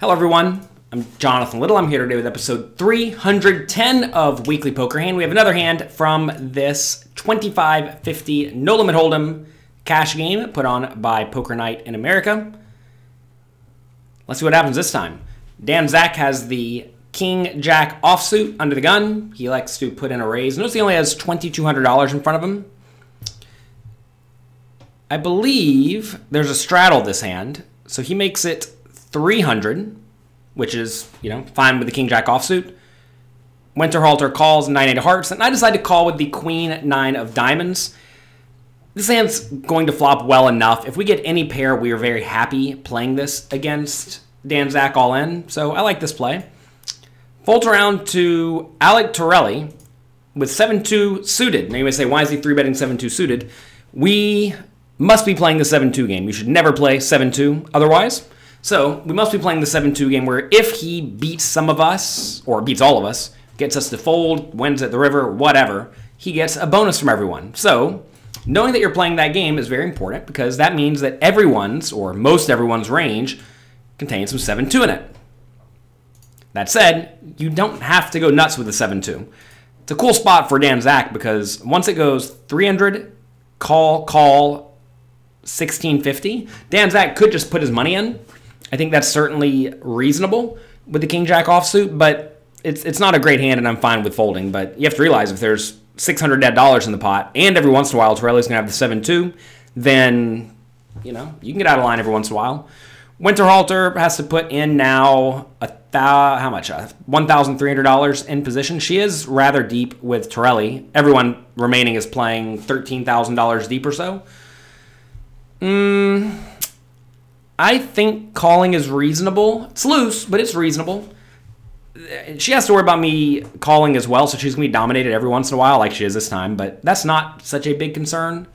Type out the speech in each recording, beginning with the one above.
Hello, everyone. I'm Jonathan Little. I'm here today with episode 310 of Weekly Poker Hand. We have another hand from this 2550 No Limit Hold'em cash game put on by Poker Night in America. Let's see what happens this time. Dan Zack has the King Jack offsuit under the gun. He likes to put in a raise. Notice he only has $2,200 in front of him. I believe there's a straddle this hand, so he makes it 300, which is, you know, fine with the King Jack offsuit. Winterhalter calls 9 8 of hearts, and I decide to call with the Queen 9 of diamonds. This hand's going to flop well enough. If we get any pair, we are very happy playing this against Dan Zack all in, so I like this play. Fold around to Alec Torelli with 7 2 suited. Now you may say, why is he 3 betting 7 2 suited? We must be playing the 7 2 game. You should never play 7 2 otherwise. So we must be playing the 7 2 game where if he beats some of us, or beats all of us, gets us to fold, wins at the river, whatever, he gets a bonus from everyone. So knowing that you're playing that game is very important because that means that everyone's, or most everyone's range, contains some 7 2 in it. That said, you don't have to go nuts with the 7 2. It's a cool spot for Dan Zack because once it goes 300, call, call, 1650, Dan Zack could just put his money in. I think that's certainly reasonable with the King Jack offsuit, but it's it's not a great hand, and I'm fine with folding. But you have to realize if there's 600 dead dollars in the pot, and every once in a while Torelli's gonna have the seven two, then you know you can get out of line every once in a while. Winterhalter has to put in now a thou, how much? One thousand three hundred dollars in position. She is rather deep with Torelli. Everyone remaining is playing thirteen thousand dollars deep or so. Mm, I think calling is reasonable. It's loose, but it's reasonable. She has to worry about me calling as well, so she's gonna be dominated every once in a while, like she is this time. But that's not such a big concern.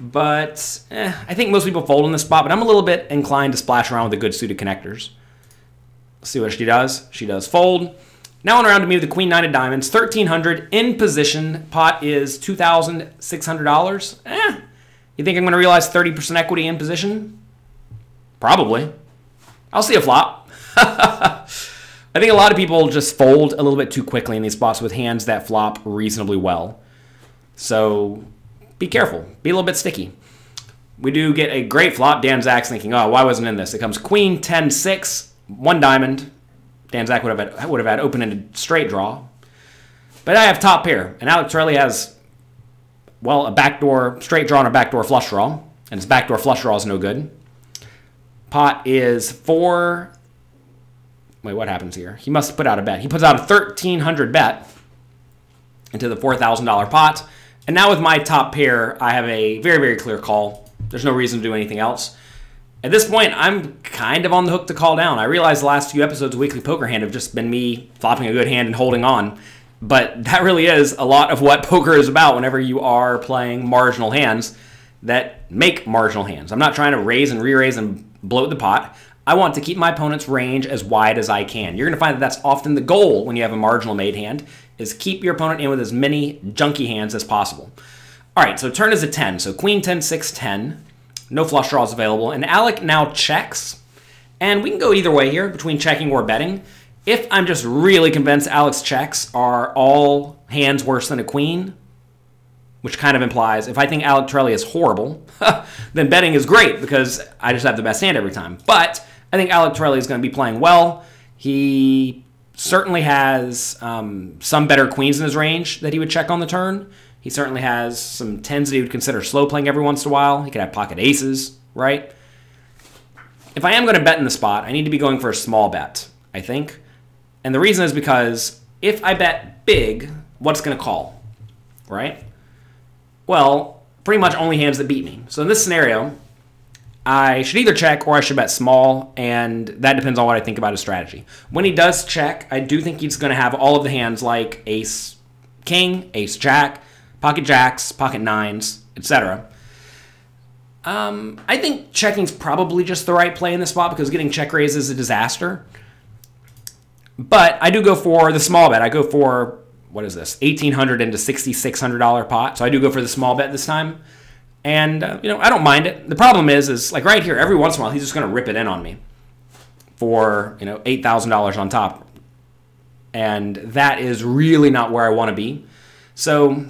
But eh, I think most people fold in this spot. But I'm a little bit inclined to splash around with the good suited connectors. Let's see what she does. She does fold. Now on around to me with the Queen Nine of Diamonds, thirteen hundred in position. Pot is two thousand six hundred dollars. Eh, you think I'm going to realize 30% equity in position? Probably. I'll see a flop. I think a lot of people just fold a little bit too quickly in these spots with hands that flop reasonably well. So be careful. Be a little bit sticky. We do get a great flop. Dan Zack's thinking, oh, why wasn't in this? It comes Queen 10 6, one diamond. Dan Zack would have had, would have had open ended straight draw. But I have top pair, and Alex Torelli has well, a backdoor straight draw and a backdoor flush draw, and his backdoor flush draw is no good. Pot is four. Wait, what happens here? He must put out a bet. He puts out a thirteen hundred bet into the four thousand dollar pot, and now with my top pair, I have a very very clear call. There's no reason to do anything else. At this point, I'm kind of on the hook to call down. I realize the last few episodes of Weekly Poker Hand have just been me flopping a good hand and holding on. But that really is a lot of what poker is about whenever you are playing marginal hands that make marginal hands. I'm not trying to raise and re raise and bloat the pot. I want to keep my opponent's range as wide as I can. You're going to find that that's often the goal when you have a marginal made hand is keep your opponent in with as many junky hands as possible. All right, so turn is a 10. So queen 10 6 10. No flush draws available and Alec now checks. And we can go either way here between checking or betting. If I'm just really convinced Alex checks are all hands worse than a queen, which kind of implies if I think Alec Torelli is horrible, then betting is great because I just have the best hand every time. But I think Alec Torelli is going to be playing well. He certainly has um, some better queens in his range that he would check on the turn. He certainly has some tens that he would consider slow playing every once in a while. He could have pocket aces, right? If I am going to bet in the spot, I need to be going for a small bet, I think. And the reason is because if I bet big, what's going to call? Right? Well, pretty much only hands that beat me. So in this scenario, I should either check or I should bet small, and that depends on what I think about his strategy. When he does check, I do think he's going to have all of the hands like ace king, ace jack, pocket jacks, pocket nines, etc. Um, I think checking's probably just the right play in this spot because getting check raise is a disaster. But I do go for the small bet. I go for what is this? Eighteen hundred into sixty six hundred dollar pot. So I do go for the small bet this time, and uh, you know I don't mind it. The problem is, is like right here, every once in a while he's just going to rip it in on me. for you know eight thousand dollars on top, and that is really not where I want to be. So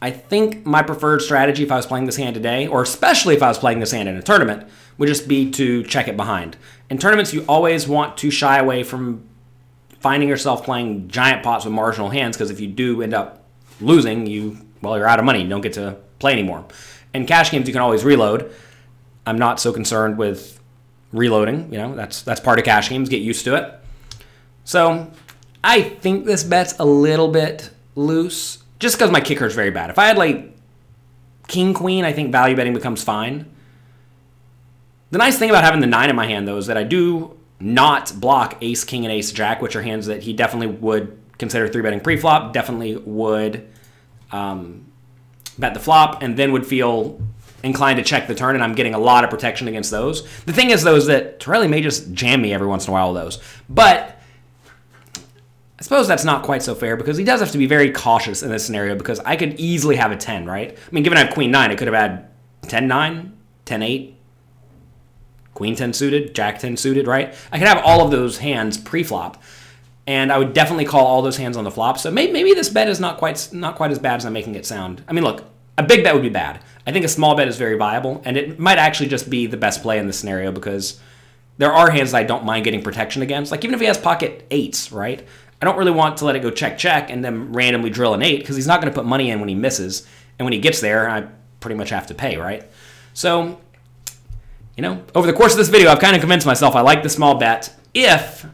I think my preferred strategy if I was playing this hand today, or especially if I was playing this hand in a tournament, would just be to check it behind. In tournaments, you always want to shy away from finding yourself playing giant pots with marginal hands because if you do end up losing, you well, you're out of money. You don't get to play anymore. In cash games, you can always reload. I'm not so concerned with reloading. You know, that's that's part of cash games. Get used to it. So I think this bet's a little bit loose just because my kicker is very bad. If I had like king queen, I think value betting becomes fine. The nice thing about having the nine in my hand though is that I do not block ace king and ace jack, which are hands that he definitely would consider three betting pre-flop. Definitely would um, bet the flop, and then would feel inclined to check the turn, and I'm getting a lot of protection against those. The thing is, though, is that Torelli may just jam me every once in a while those. But I suppose that's not quite so fair because he does have to be very cautious in this scenario because I could easily have a 10, right? I mean, given I have queen 9, I could have had 10 9, 10 8, queen 10 suited, jack 10 suited, right? I could have all of those hands pre-flop. And I would definitely call all those hands on the flop. So maybe, maybe this bet is not quite not quite as bad as I'm making it sound. I mean, look, a big bet would be bad. I think a small bet is very viable, and it might actually just be the best play in this scenario because there are hands that I don't mind getting protection against. Like even if he has pocket eights, right? I don't really want to let it go check check and then randomly drill an eight because he's not going to put money in when he misses, and when he gets there, I pretty much have to pay, right? So, you know, over the course of this video, I've kind of convinced myself I like the small bet if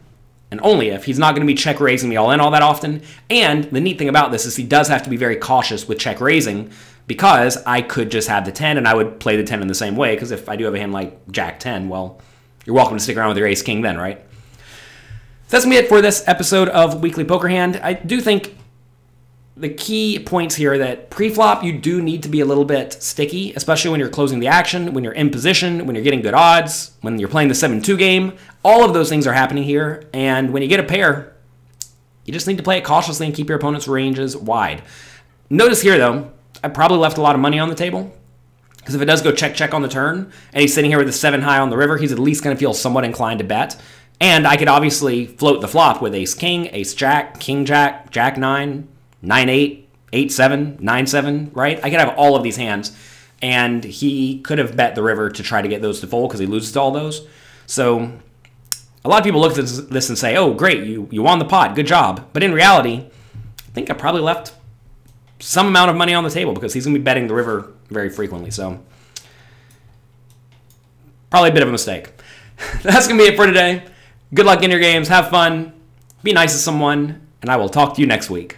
and only if he's not going to be check raising me all in all that often. And the neat thing about this is he does have to be very cautious with check raising because I could just have the 10 and I would play the 10 in the same way. Because if I do have a hand like Jack 10, well, you're welcome to stick around with your ace king then, right? that's gonna be it for this episode of Weekly Poker Hand. I do think the key points here that pre-flop you do need to be a little bit sticky, especially when you're closing the action, when you're in position, when you're getting good odds, when you're playing the 7-2 game. All of those things are happening here, and when you get a pair, you just need to play it cautiously and keep your opponent's ranges wide. Notice here though, I probably left a lot of money on the table. Because if it does go check check on the turn, and he's sitting here with a seven high on the river, he's at least going to feel somewhat inclined to bet. And I could obviously float the flop with ace king, ace jack, king jack, jack nine, nine eight, eight seven, nine seven, right? I could have all of these hands. And he could have bet the river to try to get those to fold because he loses to all those. So a lot of people look at this and say, oh, great, you, you won the pot, good job. But in reality, I think I probably left some amount of money on the table because he's going to be betting the river very frequently. So probably a bit of a mistake. That's going to be it for today. Good luck in your games. Have fun. Be nice to someone. And I will talk to you next week.